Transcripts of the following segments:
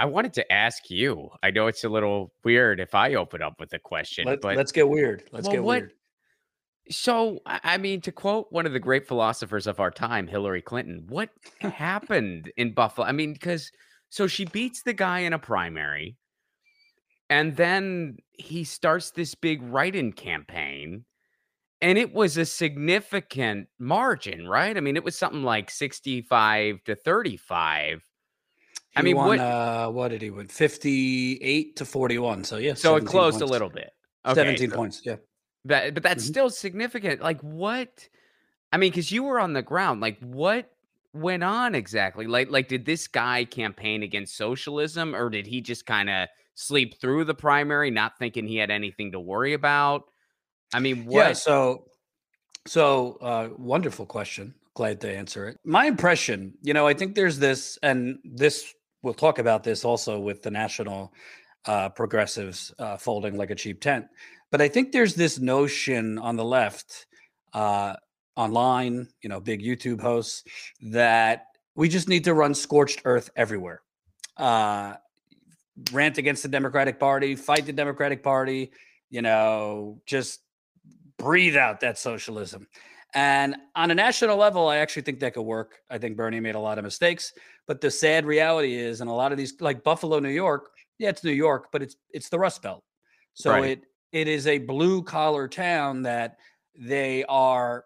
I wanted to ask you. I know it's a little weird if I open up with a question, Let, but let's get weird. Let's well, get what? weird. So, I mean, to quote one of the great philosophers of our time, Hillary Clinton, what happened in Buffalo? I mean, because so she beats the guy in a primary, and then he starts this big write-in campaign, and it was a significant margin, right? I mean, it was something like 65 to 35. I mean, won. what? Uh, what did he win? Fifty-eight to forty-one. So yeah, So it 17 closed a little bit. Okay, Seventeen so points. Yeah. that, but that's Mhm. still significant. Like, what? I mean, because you were on the ground. Like, what went on exactly? Like, like did this guy campaign against socialism, or did he just kind of sleep through the primary, not thinking he had anything to worry about? I mean, Yeah. what? So, so uh, wonderful question. Glad to answer it. My impression, you know, I think there's this, and this we'll talk about this also with the national uh, progressives uh, folding like a cheap tent. But I think there's this notion on the left, uh, online, you know, big YouTube hosts, that we just need to run scorched earth everywhere. Uh, rant against the Democratic Party, fight the Democratic Party, you know, just breathe out that socialism. And on a national level, I actually think that could work. I think Bernie made a lot of mistakes, but the sad reality is, and a lot of these, like Buffalo, New York, yeah, it's New York, but it's it's the Rust Belt, so Right. it it is a blue collar town that they are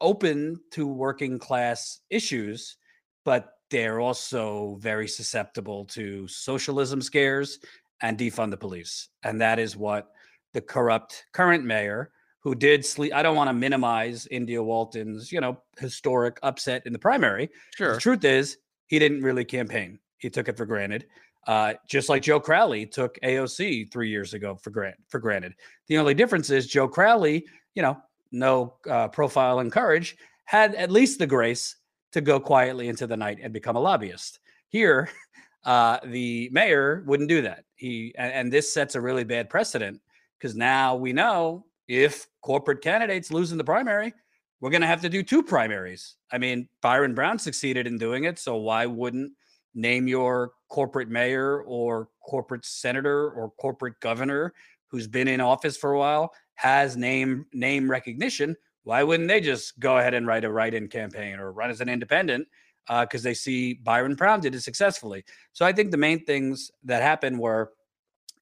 open to working class issues, but they're also very susceptible to socialism scares and defund the police. And that is what the corrupt current mayor, who did sleep, I don't want to minimize India Walton's, you know, historic upset in the primary. Sure. The truth is, he didn't really campaign. He took it for granted. Uh, just like Joe Crowley took AOC three years ago for grant for granted. The only difference is Joe Crowley, you know, no uh, profile and courage, had at least the grace to go quietly into the night and become a lobbyist. Here, uh, the mayor wouldn't do that. He and, and this sets a really bad precedent because now we know if corporate candidates lose in the primary, we're going to have to do two primaries. I mean, Byron Brown succeeded in doing it, so why wouldn't name your corporate mayor or corporate senator or corporate governor who's been in office for a while has name name recognition? Why wouldn't they just go ahead and write a write-in campaign or run as an independent uh, because they see Byron Brown did it successfully? So I think the main things that happened were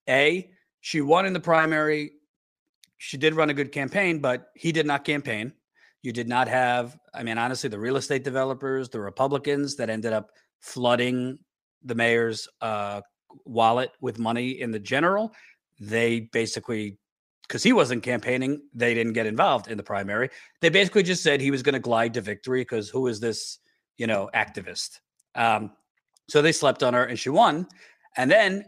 a she won in the primary. She did run a good campaign, but he did not campaign. You did not have, I mean, honestly, the real estate developers, the Republicans that ended up flooding the mayor's uh, wallet with money in the general. They basically, because he wasn't campaigning, they didn't get involved in the primary. They basically just said he was going to glide to victory because who is this, you know, activist? Um, so they slept on her and she won. And then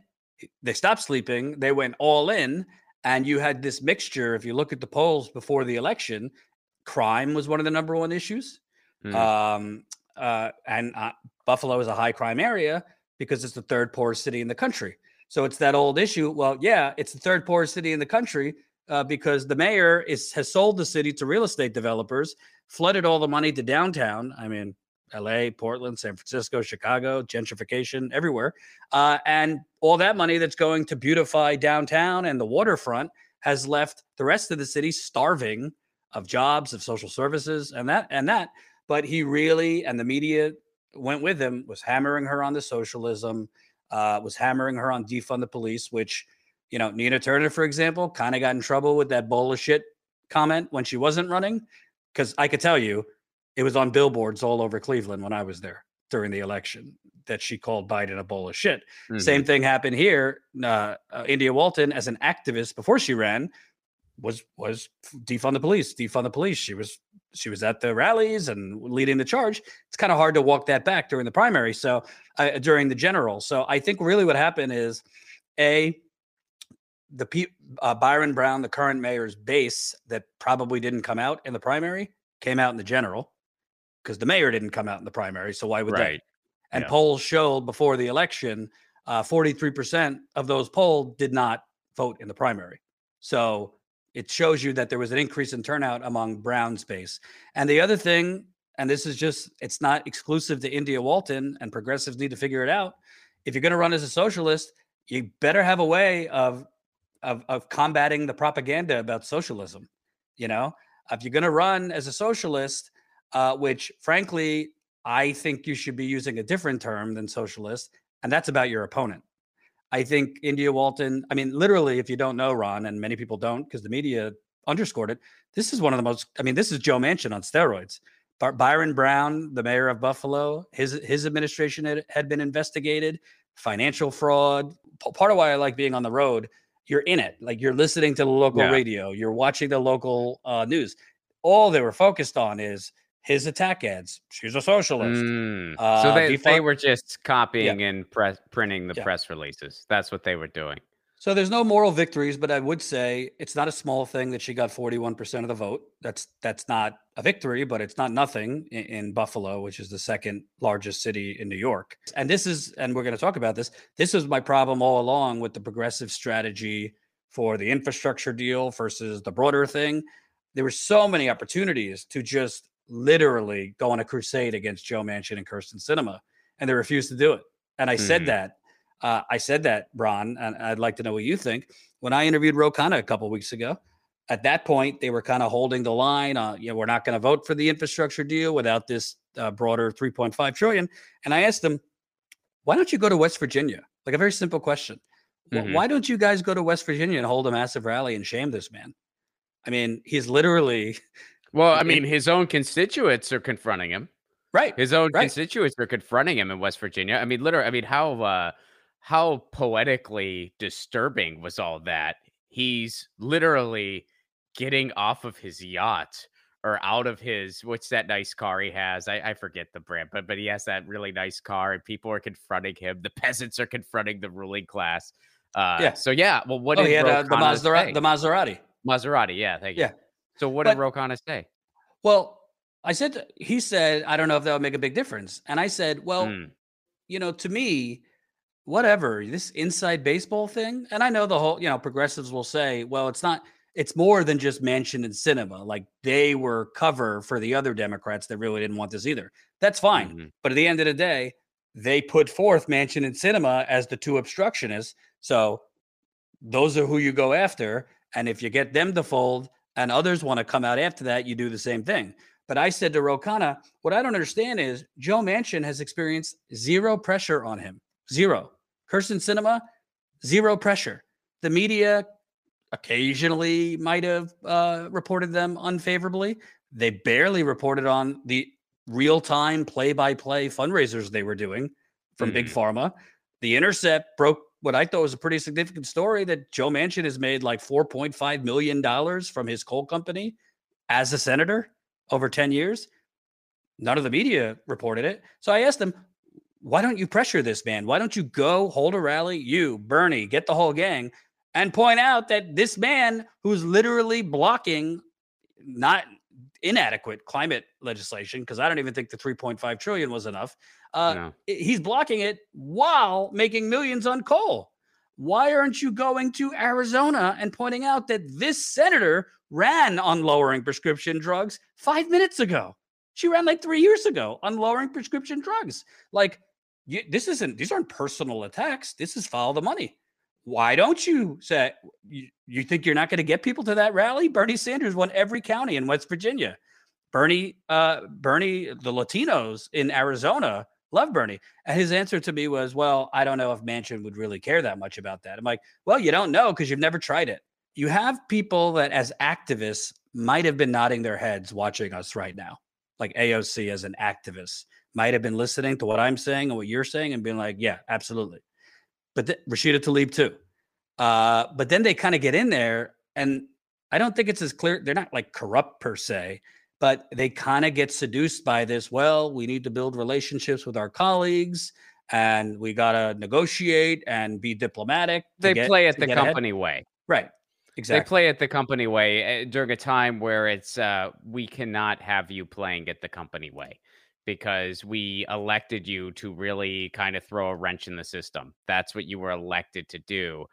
they stopped sleeping. They went all in. And you had this mixture. If you look at the polls before the election, crime was one of the number one issues. Mm. Um, uh, and uh, Buffalo is a high crime area because it's the third poorest city in the country. So it's that old issue. Well, yeah, it's the third poorest city in the country uh, because the mayor is has sold the city to real estate developers, flooded all the money to downtown. I mean, L.A., Portland, San Francisco, Chicago, gentrification everywhere, uh, and all that money that's going to beautify downtown and the waterfront has left the rest of the city starving of jobs, of social services, and that and that. But he really and the media went with him was hammering her on the socialism, uh, was hammering her on defund the police, which you know Nina Turner, for example, kind of got in trouble with that bowl of shit comment when she wasn't running, because I could tell you it was on billboards all over Cleveland when I was there during the election that she called Biden a bowl of shit. Mhm. Same thing happened here. Uh, uh, India Walton, as an activist before she ran, was was defund the police, defund the police. She was she was at the rallies and leading the charge. It's kind of hard to walk that back during the primary. So uh, during the general. So I think really what happened is a the pe- uh, Byron Brown, the current mayor's base that probably didn't come out in the primary, came out in the general because the mayor didn't come out in the primary. So why would they? And Yeah. polls showed before the election, uh, 43% of those polled did not vote in the primary. So it shows you that there was an increase in turnout among Brown's base. And the other thing, and this is just, it's not exclusive to India Walton, and progressives need to figure it out, if you're going to run as a socialist, you better have a way of of of combating the propaganda about socialism. You know, if you're going to run as a socialist, uh, which frankly I think you should be using a different term than socialist, and that's about your opponent. I think India Walton, I mean, literally, if you don't know Ron, and many people don't because the media underscored it, this is one of the most, I mean, this is Joe Manchin on steroids. Byron Brown, the mayor of Buffalo, his his administration had, had been investigated, financial fraud. P- part of why I like being on the road, you're in it, like you're listening to the local yeah. radio, you're watching the local uh, news. All they were focused on is his attack ads. She's a socialist. Mm. Uh, so they, they were just copying yeah. and press, printing the yeah. press releases. That's what they were doing. So there's no moral victories, but I would say it's not a small thing that she got 41% of the vote. That's that's not a victory, but it's not nothing in, in Buffalo, which is the second largest city in New York. And this is, and we're going to talk about this. This is my problem all along with the progressive strategy for the infrastructure deal versus the broader thing. There were so many opportunities to just literally go on a crusade against Joe Manchin and Kyrsten Sinema, and they refused to do it. And I mm. said that. Uh, I said that, Ron, and I'd like to know what you think. When I interviewed Ro Khanna a couple weeks ago, at that point they were kind of holding the line. Uh, you know, we're not going to vote for the infrastructure deal without this uh, broader 3.5 trillion. And I asked them, why don't you go to West Virginia? Like a very simple question. Mm-hmm. Why don't you guys go to West Virginia and hold a massive rally and shame this man? I mean, he's literally well, I mean, his own constituents are confronting him. Right. His own right. constituents are confronting him in West Virginia. I mean, literally, I mean, how uh how poetically disturbing was all that? He's literally getting off of his yacht or out of his what's that nice car he has? I, I forget the brand, but but he has that really nice car, and people are confronting him. The peasants are confronting the ruling class. Uh, yeah. So yeah. Well, what oh, did he had, uh, the Maserati? The Maserati. Maserati. Yeah. Thank you. Yeah. So what but, did Ro Khanna say? Well, I said he said I don't know if that would make a big difference, and I said, well, mm. you know, to me, whatever this inside baseball thing, and I know the whole, you know, progressives will say, well, it's not. It's more than just Manchin and Sinema. Like they were cover for the other Democrats that really didn't want this either. That's fine. Mm-hmm. But at the end of the day, they put forth Manchin and Sinema as the two obstructionists. So those are who you go after. And if you get them to fold, and others want to come out after that, you do the same thing. But I said to Ro Khanna, what I don't understand is Joe Manchin has experienced zero pressure on him. Zero. Kyrsten Sinema, zero pressure. The media occasionally might have uh, reported them unfavorably. They barely reported on the real time play by play fundraisers they were doing from mm. Big Pharma. The Intercept broke what I thought was a pretty significant story that Joe Manchin has made like $4.5 million from his coal company as a senator over 10 years. None of the media reported it. So I asked them, why don't you pressure this man? Why don't you go hold a rally? You, Bernie, get the whole gang and point out that this man who's literally blocking not inadequate climate legislation, because I don't even think the 3.5 trillion was enough, uh. He's blocking it while making millions on coal. Why aren't you going to Arizona and pointing out that this senator ran on lowering prescription drugs five minutes ago? She ran like three years ago on lowering prescription drugs. Like, you, this isn't, these aren't personal attacks. This is follow the money. Why don't you say, you, you think you're not going to get people to that rally? Bernie Sanders won every county in West Virginia. Bernie, uh, Bernie, the Latinos in Arizona love Bernie. And his answer to me was, Well, I don't know if Manchin would really care that much about that. I'm like, Well, you don't know because you've never tried it. You have people that, as activists, might have been nodding their heads watching us right now, like AOC as an activist, might have been listening to what I'm saying and what you're saying and being like, Yeah, absolutely. But th- Rashida Tlaib, too. Uh, but then they kind of get in there, and I don't think it's as clear. They're not like corrupt per se, but they kind of get seduced by this. Well, we need to build relationships with our colleagues and we got to negotiate and be diplomatic. They get, play it the company ahead. way. Right. Exactly. They play it the company way eh, during a time where it's uh, we cannot have you playing it the company way because we elected you to really kind of throw a wrench in the system. That's what you were elected to do.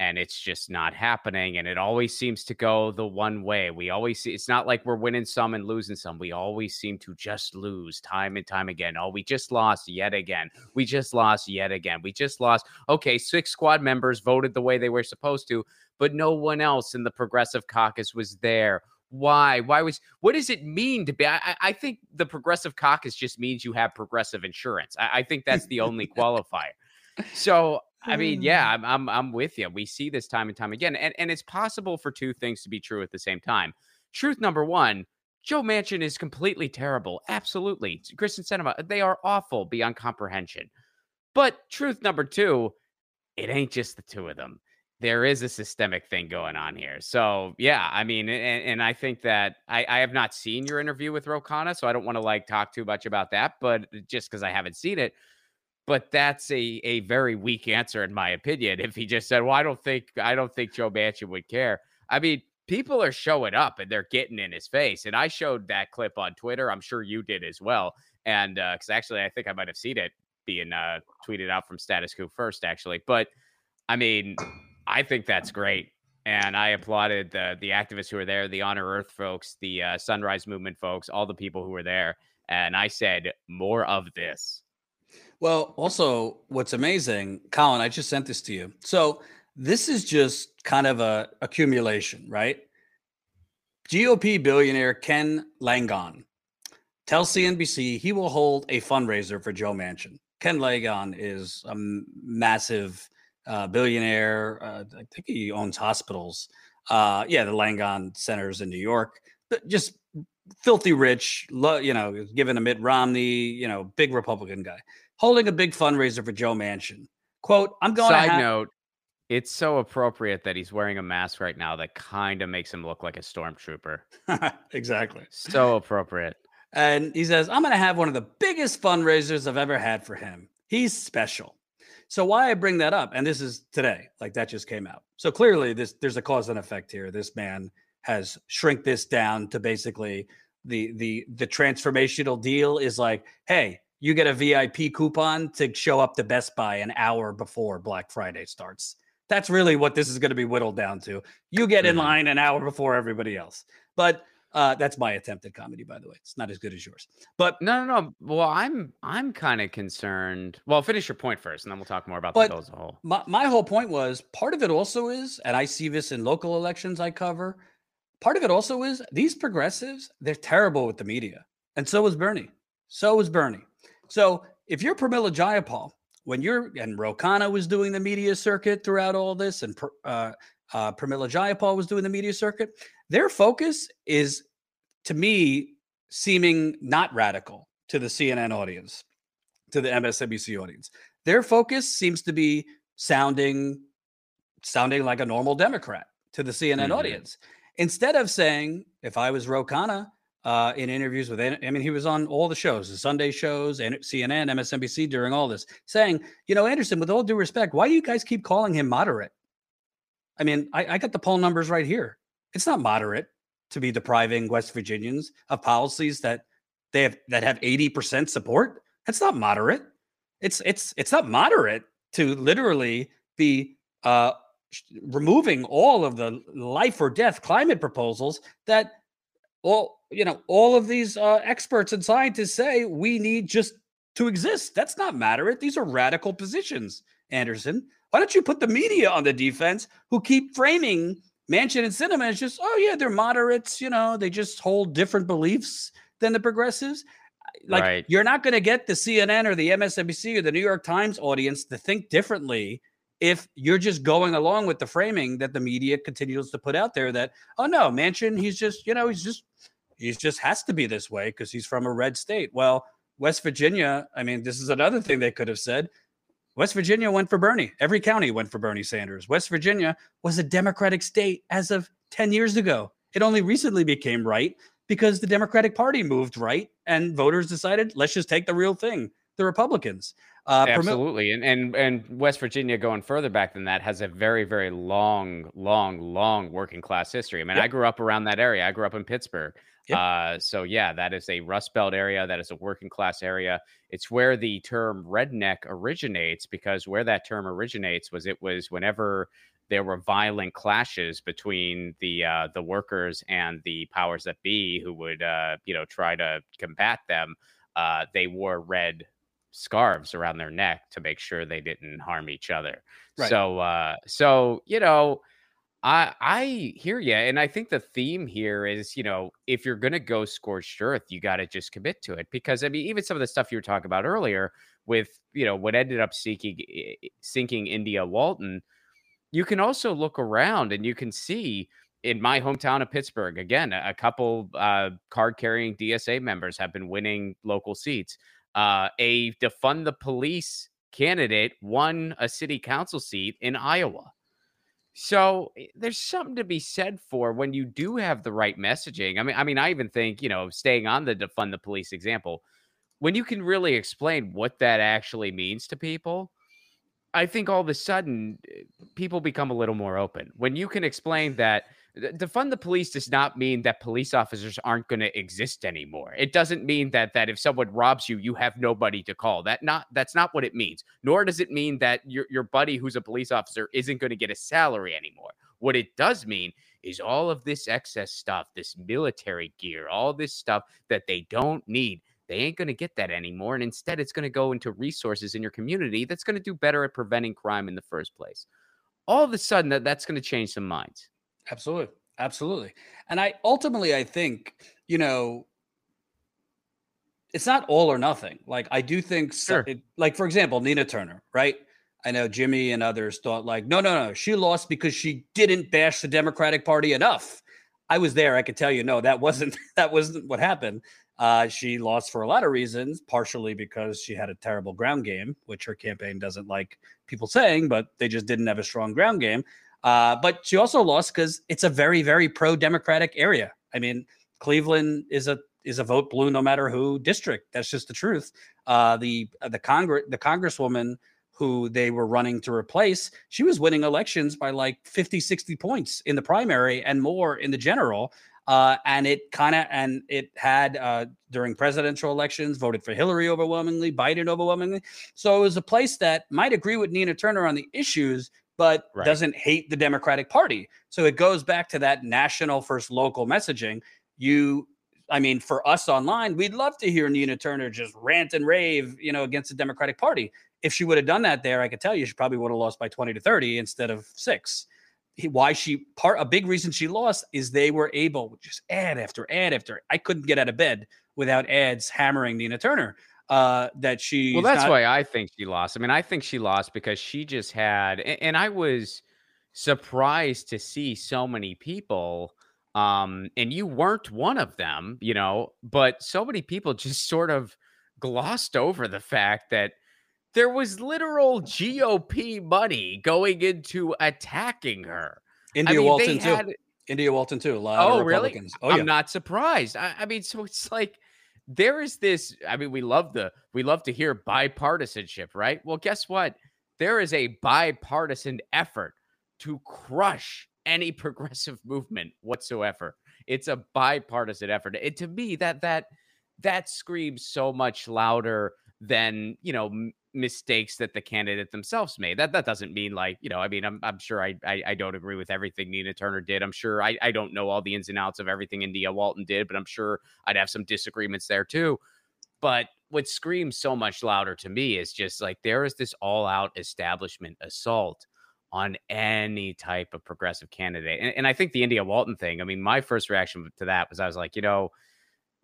And it's just not happening. And it always seems to go the one way. We always see it's not like we're winning some and losing some. We always seem to just lose time and time again. Oh, we just lost yet again. We just lost yet again. We just lost. Okay, six squad members voted the way they were supposed to, but no one else in the progressive caucus was there. Why? Why was what does it mean to be? I, I think the progressive caucus just means you have progressive insurance. I, I think that's the only qualifier. So I mean, yeah, mm. I'm, I'm I'm with you. We see this time and time again, and and it's possible for two things to be true at the same time. Truth number one: Joe Manchin is completely terrible. Absolutely, Kyrsten Sinema, they are awful beyond comprehension. But truth number two: it ain't just the two of them. There is a systemic thing going on here. So yeah, I mean, and, and I think that I, I have not seen your interview with Ro Khanna, so I don't want to like talk too much about that. But uh, just because I haven't seen it but that's a a very weak answer in my opinion. If he just said, "Well, I don't think I don't think Joe Manchin would care." I mean, people are showing up and they're getting in his face, and I showed that clip on Twitter. I'm sure you did as well, and because uh, actually, I think I might have seen it being uh, tweeted out from Status Quo first, actually. But I mean, I think that's great. And I applauded the the activists who were there, the Honor Earth folks, the uh, Sunrise Movement folks, all the people who were there. And I said, more of this. Well, also, what's amazing, Colin, I just sent this to you. So this is just kind of a accumulation, right? GOP billionaire Ken Langone tells CNBC he will hold a fundraiser for Joe Manchin. Ken Langone is a massive uh, billionaire. Uh, I think he owns hospitals. Uh, yeah, the Langone Centers in New York. But just filthy rich, you know, given a Mitt Romney, you know, big Republican guy holding a big fundraiser for Joe Manchin. Quote, I'm going Side have- note, it's so appropriate that he's wearing a mask right now that kind of makes him look like a stormtrooper. exactly. So appropriate. And he says, I'm going to have one of the biggest fundraisers I've ever had for him. He's special. So why I bring that up, and this is today, like that just came out. So clearly, this there's a cause and effect here. This man has shrink this down to basically the the the transformational deal is like, hey, you get a VIP coupon to show up to Best Buy an hour before Black Friday starts. That's really what this is going to be whittled down to. You get in mm-hmm. line an hour before everybody else. But uh, that's my attempt at comedy, by the way. It's not as good as yours. But no, no, no. Well, I'm I'm kind of concerned. Well, finish your point first, and then we'll talk more about the bill as a whole. My, my whole point was part of it also is, and I see this in local elections I cover. Part of it also is these progressives, they're terrible with the media. And so was Bernie. So was Bernie. So if you're Pramila Jayapal, when you're and Ro Khanna was doing the media circuit throughout all this, and uh, uh, Pramila Jayapal was doing the media circuit, their focus is, to me, seeming not radical to the CNN audience, to the MSNBC audience. Their focus seems to be sounding sounding like a normal Democrat to the CNN mm-hmm. audience. Instead of saying, if I was Ro Khanna, uh, in interviews with, I mean, he was on all the shows, the Sunday shows, and CNN, MSNBC during all this, saying, you know, Anderson, with all due respect, why do you guys keep calling him moderate? I mean, I, I got the poll numbers right here. It's not moderate to be depriving West Virginians of policies that they have that have 80% support. That's not moderate. It's it's it's not moderate to literally be uh, removing all of the life or death climate proposals that well you know, all of these uh, experts and scientists say we need just to exist. That's not matter. These are radical positions, Anderson. Why don't you put the media on the defense who keep framing Manchin and Sinema as just, oh, yeah, they're moderates. You know, they just hold different beliefs than the progressives. Like, right. you're not going to get the CNN or the MSNBC or the New York Times audience to think differently if you're just going along with the framing that the media continues to put out there that, oh, no, Manchin, he's just, you know, he's just he just has to be this way because he's from a red state. Well, West Virginia, I mean, this is another thing they could have said. West Virginia went for Bernie. Every county went for Bernie Sanders. West Virginia was a Democratic state as of 10 years ago. It only recently became right because the Democratic Party moved right and voters decided, let's just take the real thing. the Republicans. Uh, Absolutely, and and and West Virginia going further back than that has a very very long, long, long working class history. I mean, yep. I grew up around that area. I grew up in Pittsburgh. Yep. Uh, so yeah, that is a Rust Belt area. That is a working class area. It's where the term redneck originates because where that term originates was it was whenever there were violent clashes between the uh, the workers and the powers that be who would uh, you know try to combat them. Uh, they wore red scarves around their neck to make sure they didn't harm each other. Right. So uh, so you know. I I hear you, and I think the theme here is, you know, if you're gonna go scorched earth, you got to just commit to it. Because I mean, even some of the stuff you were talking about earlier, with you know what ended up sinking sinking India Walton, you can also look around and you can see in my hometown of Pittsburgh, again, a couple uh, card carrying DSA members have been winning local seats. Uh, a defund the police candidate won a city council seat in Iowa. So eh, there's something to be said for when you do have the right messaging. I mean, I mean, I even think you know, staying on the defund the police example, when you can really explain what that actually means to people, I think all of a sudden eh, people become a little more open. When you can explain that defund the police does not mean that police officers aren't going to exist anymore. It doesn't mean that that if someone robs you, you have nobody to call. That not that's not what it means. Nor does it mean that your your buddy who's a police officer isn't going to get a salary anymore. What it does mean is all of this excess stuff, this military gear, all this stuff that they don't need they ain't going to get that anymore. And instead, it's going to go into resources in your community that's going to do better at preventing crime in the first place. All of a sudden, that, that's going to change some minds. Absolutely. Absolutely. And I ultimately, I think, you know, it's not all or nothing. Like, I do think, sure. so, it, like, for example, Nina Turner, right? I know Jimmy and others thought, like, no, no, no, she lost because she didn't bash the Democratic Party enough. I was there. I could tell you, no, that wasn't that wasn't what happened. Uh, she lost for a lot of reasons, partially because she had a terrible ground game, which her campaign doesn't like people saying, but they just didn't have a strong ground game. Uh, but she also lost because it's a very, very pro-democratic area. I mean, Cleveland is a is a vote blue no matter who district. That's just the truth. Uh, the the congress the congresswoman who they were running to replace, she was winning elections by like 50, 60 points in the primary and more in the general. Uh, and it kind of and it had uh, during presidential elections voted for Hillary overwhelmingly, Biden overwhelmingly. So it was a place that might agree with Nina Turner on the issues, but right. doesn't hate the Democratic Party. So it goes back to that national first local messaging. You, I mean, for us online, we'd love to hear Nina Turner just rant and rave, you know, against the Democratic Party. If she would have done that there, I could tell you she probably would have lost by 20 to 30 instead of six why she part a big reason she lost is they were able just ad after ad after. I couldn't get out of bed without ads hammering Nina Turner. Uh, that she well, that's not- why I think she lost. I mean, I think she lost because she just had, and, and I was surprised to see so many people um and you weren't one of them you know but so many people just sort of glossed over the fact that there was literal GOP money going into attacking her. India I mean, Walton had, too. India Walton too. A lot oh, really? Oh, yeah. I'm not surprised. I, I, mean, so it's like there is this. I mean, we love the we love to hear bipartisanship, right? Well, guess what? There is a bipartisan effort to crush any progressive movement whatsoever. It's a bipartisan effort. And to me, that that that screams so much louder than you know mistakes that the candidate themselves made. That that doesn't mean like you know. I mean, I'm I'm sure I I, I don't agree with everything Nina Turner did. I'm sure I I don't know all the ins and outs of everything India Walton did, but I'm sure I'd have some disagreements there too. But what screams so much louder to me is just like there is this all out establishment assault on any type of progressive candidate. And, and I think the India Walton thing, I mean, my first reaction to that was I was like, you know,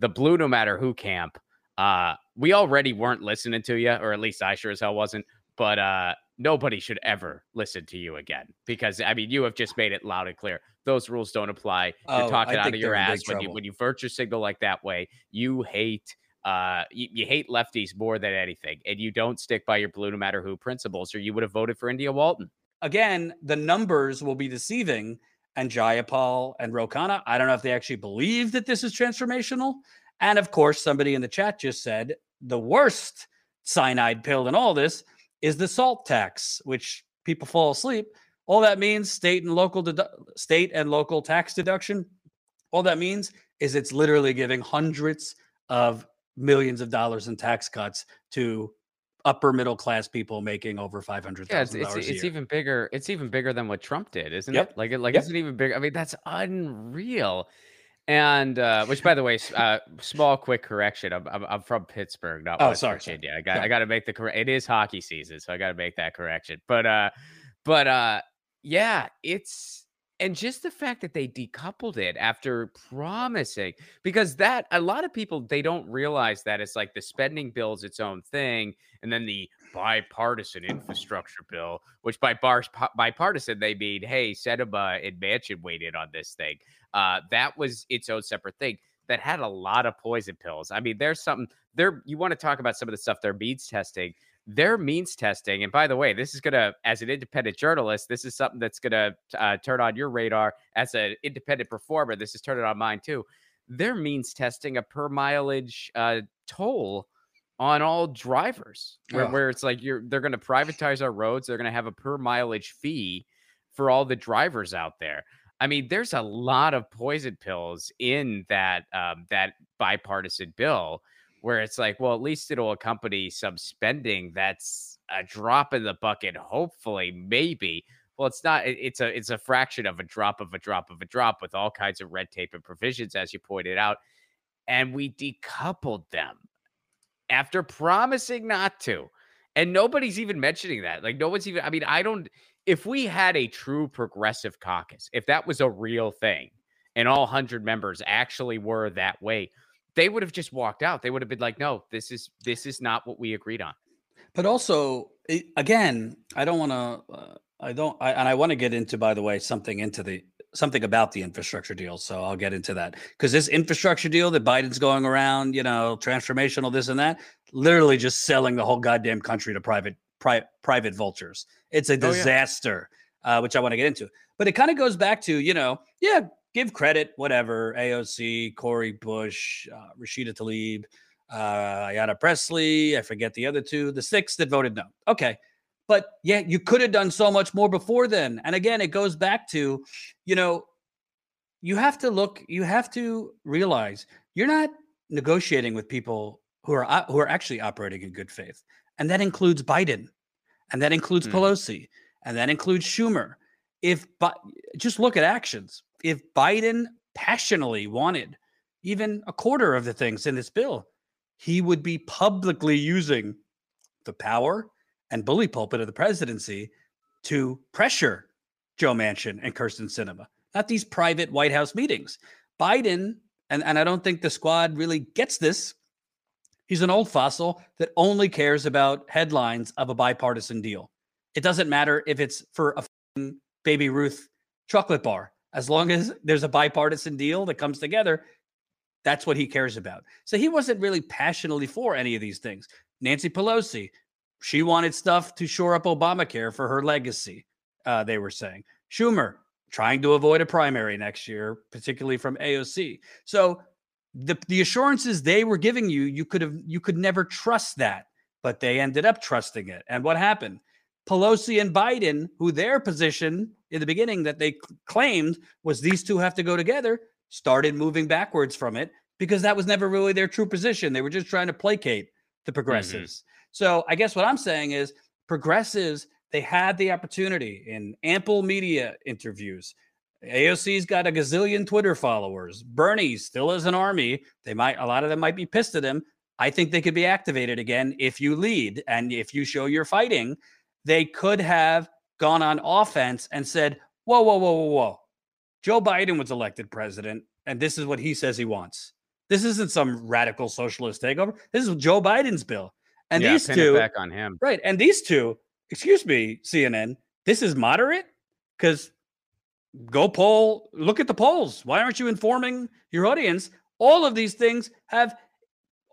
the blue no matter who camp uh, we already weren't listening to you, or at least I sure as hell wasn't. But uh, nobody should ever listen to you again because I mean you have just made it loud and clear. Those rules don't apply. You're oh, talking out of your ass when you when you virtue signal like that way. You hate uh you, you, hate lefties more than anything, and you don't stick by your blue no matter who principles, or you would have voted for India Walton. Again, the numbers will be deceiving. And Jayapal and Ro Khanna, I don't know if they actually believe that this is transformational. And of course, somebody in the chat just said the worst cyanide pill in all this is the salt tax, which people fall asleep. All that means state and local dedu- state and local tax deduction. All that means is it's literally giving hundreds of millions of dollars in tax cuts to upper middle class people making over five hundred Yeah, it's it's, it's even bigger. It's even bigger than what Trump did, isn't Yep. it? Like it like Yep. it's even bigger. I mean, that's unreal. And uh, which, by the way, uh, small quick correction. I'm, I'm I'm from Pittsburgh, not Oh, West sorry, sorry. I got I got to make the correct. It is hockey season, so I got to make that correction. But uh, but uh, yeah, it's and just the fact that they decoupled it after promising because that a lot of people they don't realize that it's like the spending bill is its own thing and then the bipartisan infrastructure bill which by bar, bipartisan they mean hey Sinema and Manchin weighed in on this thing uh that was its own separate thing that had a lot of poison pills. I mean there's something there you want to talk about some of the stuff they're means testing. Their means testing and by the way this is gonna as an independent journalist this is something that's gonna uh, turn on your radar. As an independent performer this is turning on mine too. Their means testing a per mileage uh, toll on all drivers where, Ugh. where it's like you're they're gonna privatize our roads they're gonna have a per mileage fee for all the drivers out there i mean there's a lot of poison pills in that um, that bipartisan bill where it's like, well, at least it'll accompany some spending that's a drop in the bucket, hopefully, maybe. Well, it's not. It's a it's a fraction of a drop of a drop of a drop with all kinds of red tape and provisions, as you pointed out, and we decoupled them after promising not to, and nobody's even mentioning that. Like no one's even. I mean, I don't. If we had a true progressive caucus, if that was a real thing, and all hundred members actually were that way, they would have just walked out. They would have been like, "No, this is this is not what we agreed on." But also, again, I don't want to. Uh, I don't, I, and I want to get into, by the way, something into the something about the infrastructure deal. So I'll get into that because this infrastructure deal that Biden's going around, you know, transformational, this and that, literally just selling the whole goddamn country to private pri- private vultures. It's a Oh, yeah. disaster, uh, which I want to get into. But it kind of goes back to, you know, yeah, give credit, whatever. AOC, Cori Bush, uh, Rashida Tlaib, uh, Ayanna Pressley. I forget the other two, the six that voted no. Okay. But yeah, you could have done so much more before then. And again, it goes back to, you know, you have to look, you have to realize you're not negotiating with people who are who are actually operating in good faith. And that includes Biden. And that includes Mhm. Pelosi. And that includes Schumer. If Bi- just look at actions. If Biden passionately wanted even a quarter of the things in this bill, he would be publicly using the power and bully pulpit of the presidency to pressure Joe Manchin and Kyrsten Sinema, not these private White House meetings. Biden, and, and I don't think the squad really gets this. He's an old fossil that only cares about headlines of a bipartisan deal. It doesn't matter if it's for a Baby Ruth chocolate bar. As long as there's a bipartisan deal that comes together, that's what he cares about. So he wasn't really passionately for any of these things. Nancy Pelosi, she wanted stuff to shore up Obamacare for her legacy, uh, they were saying. Schumer, trying to avoid a primary next year, particularly from AOC. So the, the assurances they were giving you, you could have you could never trust that, but they ended up trusting it. And what happened? Pelosi and Biden, who their position in the beginning that they claimed was these two have to go together, started moving backwards from it because that was never really their true position. They were just trying to placate the mm-hmm. progressives. So I guess what I'm saying is progressives, they had the opportunity in ample media interviews. AOC's got a gazillion Twitter followers. Bernie still has an army. They might, a lot of them might be pissed at him. I think they could be activated again if you lead and if you show you're fighting. They could have gone on offense and said, whoa, whoa, whoa, whoa, whoa. Joe Biden was elected president, and this is what he says he wants. This isn't some radical socialist takeover. This is Joe Biden's bill. And yeah, these two, back on him. right? And these two, excuse me, CNN, this is moderate because go poll, look at the polls. Why aren't you informing your audience? All of these things have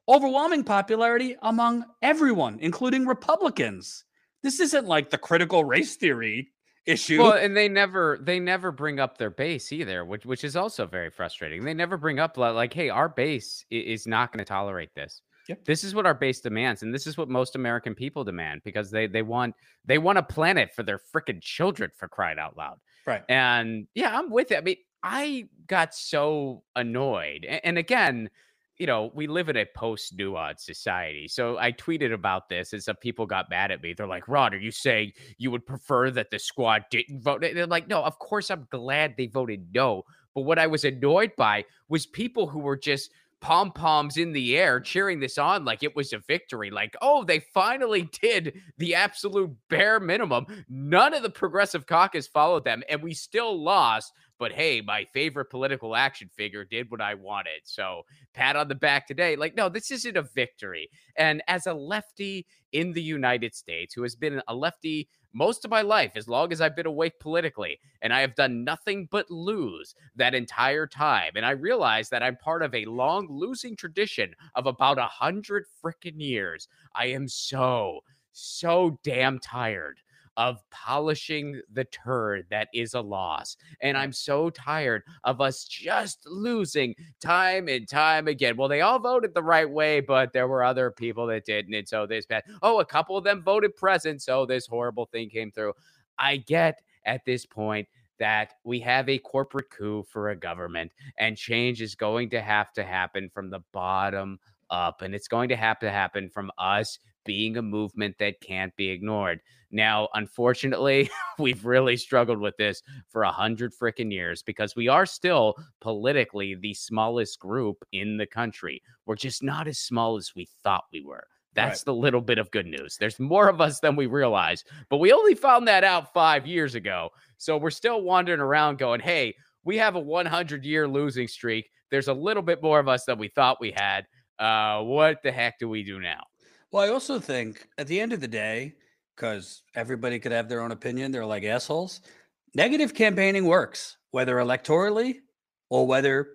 overwhelming popularity among everyone, including Republicans. This isn't like the critical race theory issue. Well, and they never they never bring up their base either, which which is also very frustrating. They never bring up like, hey, our base is not going to tolerate this. Yep. This is what our base demands, and this is what most American people demand because they they want they want a planet for their freaking children for crying out loud. Right. And yeah, I'm with it. I mean, I got so annoyed. And, again, you know, we live in a post nuance society. So I tweeted about this and some people got mad at me. They're like, Ron, are you saying you would prefer that the squad didn't vote? And they're like, no, of course I'm glad they voted no. But what I was annoyed by was people who were just pom poms in the air, cheering this on like it was a victory. Like, oh, they finally did the absolute bare minimum. None of the progressive caucus followed them, and we still lost. But hey, my favorite political action figure did what I wanted. So pat on the back today. Like, no, this isn't a victory. And as a lefty in the United States who has been a lefty most of my life, as long as I've been awake politically, and I have done nothing but lose that entire time. And I realize that I'm part of a long losing tradition of about a hundred freaking years. I am so, so damn tired of polishing the turd that is a loss. And I'm so tired of us just losing time and time again. Well, they all voted the right way, but there were other people that didn't. And so this bad. Oh, a couple of them voted present. So this horrible thing came through. I get at this point that we have a corporate coup for a government and change is going to have to happen from the bottom up and it's going to have to happen from us being a movement that can't be ignored. Now, unfortunately, we've really struggled with this for a hundred freaking years because we are still politically the smallest group in the country. We're just not as small as we thought we were. That's right. the little bit of good news. There's more of us than we realize, but we only found that out five years ago. So we're still wandering around going, hey, we have a 100 year losing streak. There's a little bit more of us than we thought we had. Uh, what the heck do we do now? Well, I also think at the end of the day, because everybody could have their own opinion, they're like assholes. Negative campaigning works, whether electorally or whether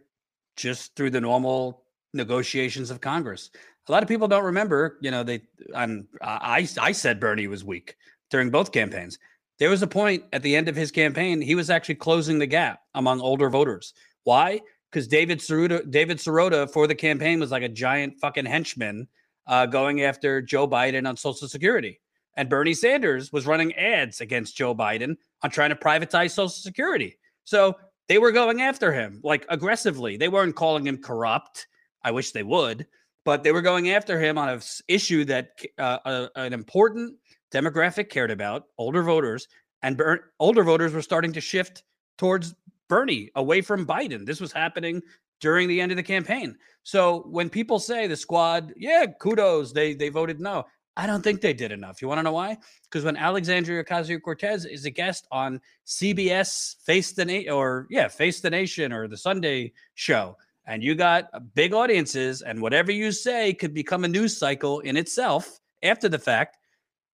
just through the normal negotiations of Congress. A lot of people don't remember, you know, they I'm I I said Bernie was weak during both campaigns. There was a point at the end of his campaign, he was actually closing the gap among older voters. Why? Because David Sirota, David Sirota for the campaign was like a giant fucking henchman uh, going after Joe Biden on Social Security. And Bernie Sanders was running ads against Joe Biden on trying to privatize Social Security. So they were going after him like aggressively. They weren't calling him corrupt. I wish they would, but they were going after him on an issue that uh, a, an important demographic cared about, older voters, and Ber- older voters were starting to shift towards Bernie away from Biden. This was happening during the end of the campaign. So when people say the squad, yeah, kudos, they they voted no. I don't think they did enough. You want to know why? Because when Alexandria Ocasio Cortez is a guest on CBS Face the Nation or yeah, Face the Nation or the Sunday show, and you got uh, big audiences, and whatever you say could become a news cycle in itself after the fact,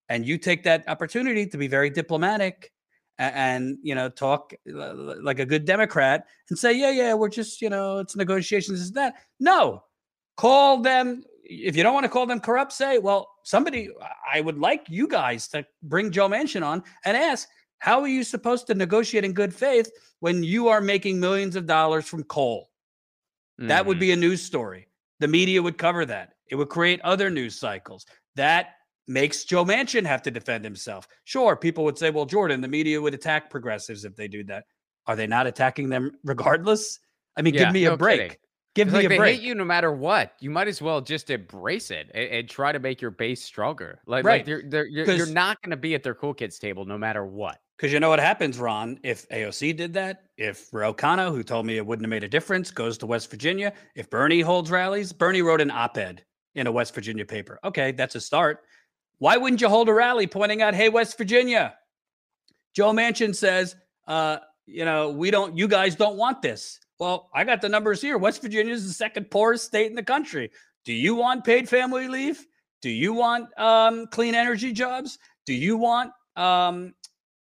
and you take that opportunity to be very diplomatic and, you know talk like a good Democrat and say, yeah, yeah, we're just you know it's negotiations, is that no. Call them if you don't want to call them corrupt. Say, well, somebody. I would like you guys to bring Joe Manchin on and ask, how are you supposed to negotiate in good faith when you are making millions of dollars from coal? Mm-hmm. That would mm-hmm. be a news story. The media would cover that. It would create other news cycles. That makes Joe Manchin have to defend himself. Sure, people would say, well, Jordan, the media would attack progressives if they do that. Are they not attacking them regardless? I mean, yeah, give me no a break. Kidding. Give me like a they break. hate you no matter what. You might as well just embrace it and, and try to make your base stronger. Like, right. like they're, they're, you're, you're not going to be at their cool kids table no matter what. Because you know what happens, Ron? If AOC did that, if Ro Khanna, who told me it wouldn't have made a difference, goes to West Virginia, if Bernie holds rallies, Bernie wrote an op ed in a West Virginia paper. Okay, that's a start. Why wouldn't you hold a rally pointing out, hey, West Virginia? Joe Manchin says, uh, you know, we don't, you guys don't want this. Well, I got the numbers here. West Virginia is the second poorest state in the country. Do you want paid family leave? Do you want um, clean energy jobs? Do you want um,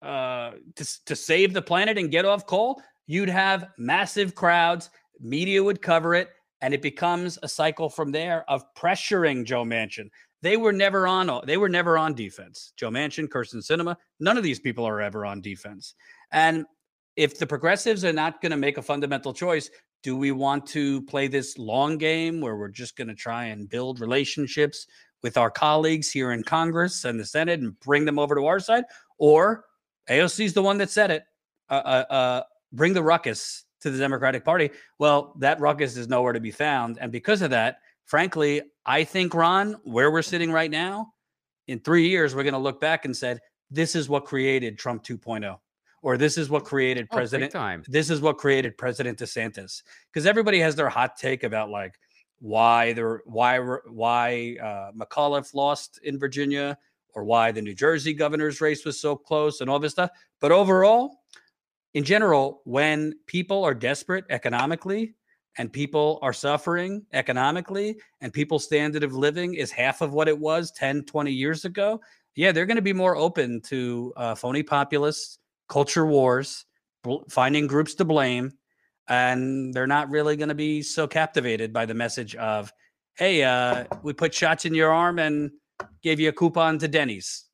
uh, to, to save the planet and get off coal? You'd have massive crowds. Media would cover it, and it becomes a cycle from there of pressuring Joe Manchin. They were never on. They were never on defense. Joe Manchin, Kyrsten Sinema, none of these people are ever on defense. And if the progressives are not going to make a fundamental choice, Do we want to play this long game where we're just going to try and build relationships with our colleagues here in Congress and the Senate and bring them over to our side? Or AOC is the one that said it. Uh, uh, uh, bring the ruckus to the Democratic Party. Well, that ruckus is nowhere to be found. And because of that, frankly, I think, Ron, where we're sitting right now, in three years, we're going to look back and said, this is what created Trump 2.0 or this is what created Oh, President. time. this is what created President DeSantis because everybody has their hot take about like why there why why uh, McAuliffe lost in Virginia or why the New Jersey governor's race was so close and all this stuff. But overall, in general, when people are desperate economically and people are suffering economically and people's standard of living is half of what it was 10, 20 years ago, yeah, they're going to be more open to uh, phony populists, culture wars, bl- finding groups to blame. And they're not really going to be so captivated by the message of, hey, uh, we put shots in your arm and gave you a coupon to Denny's.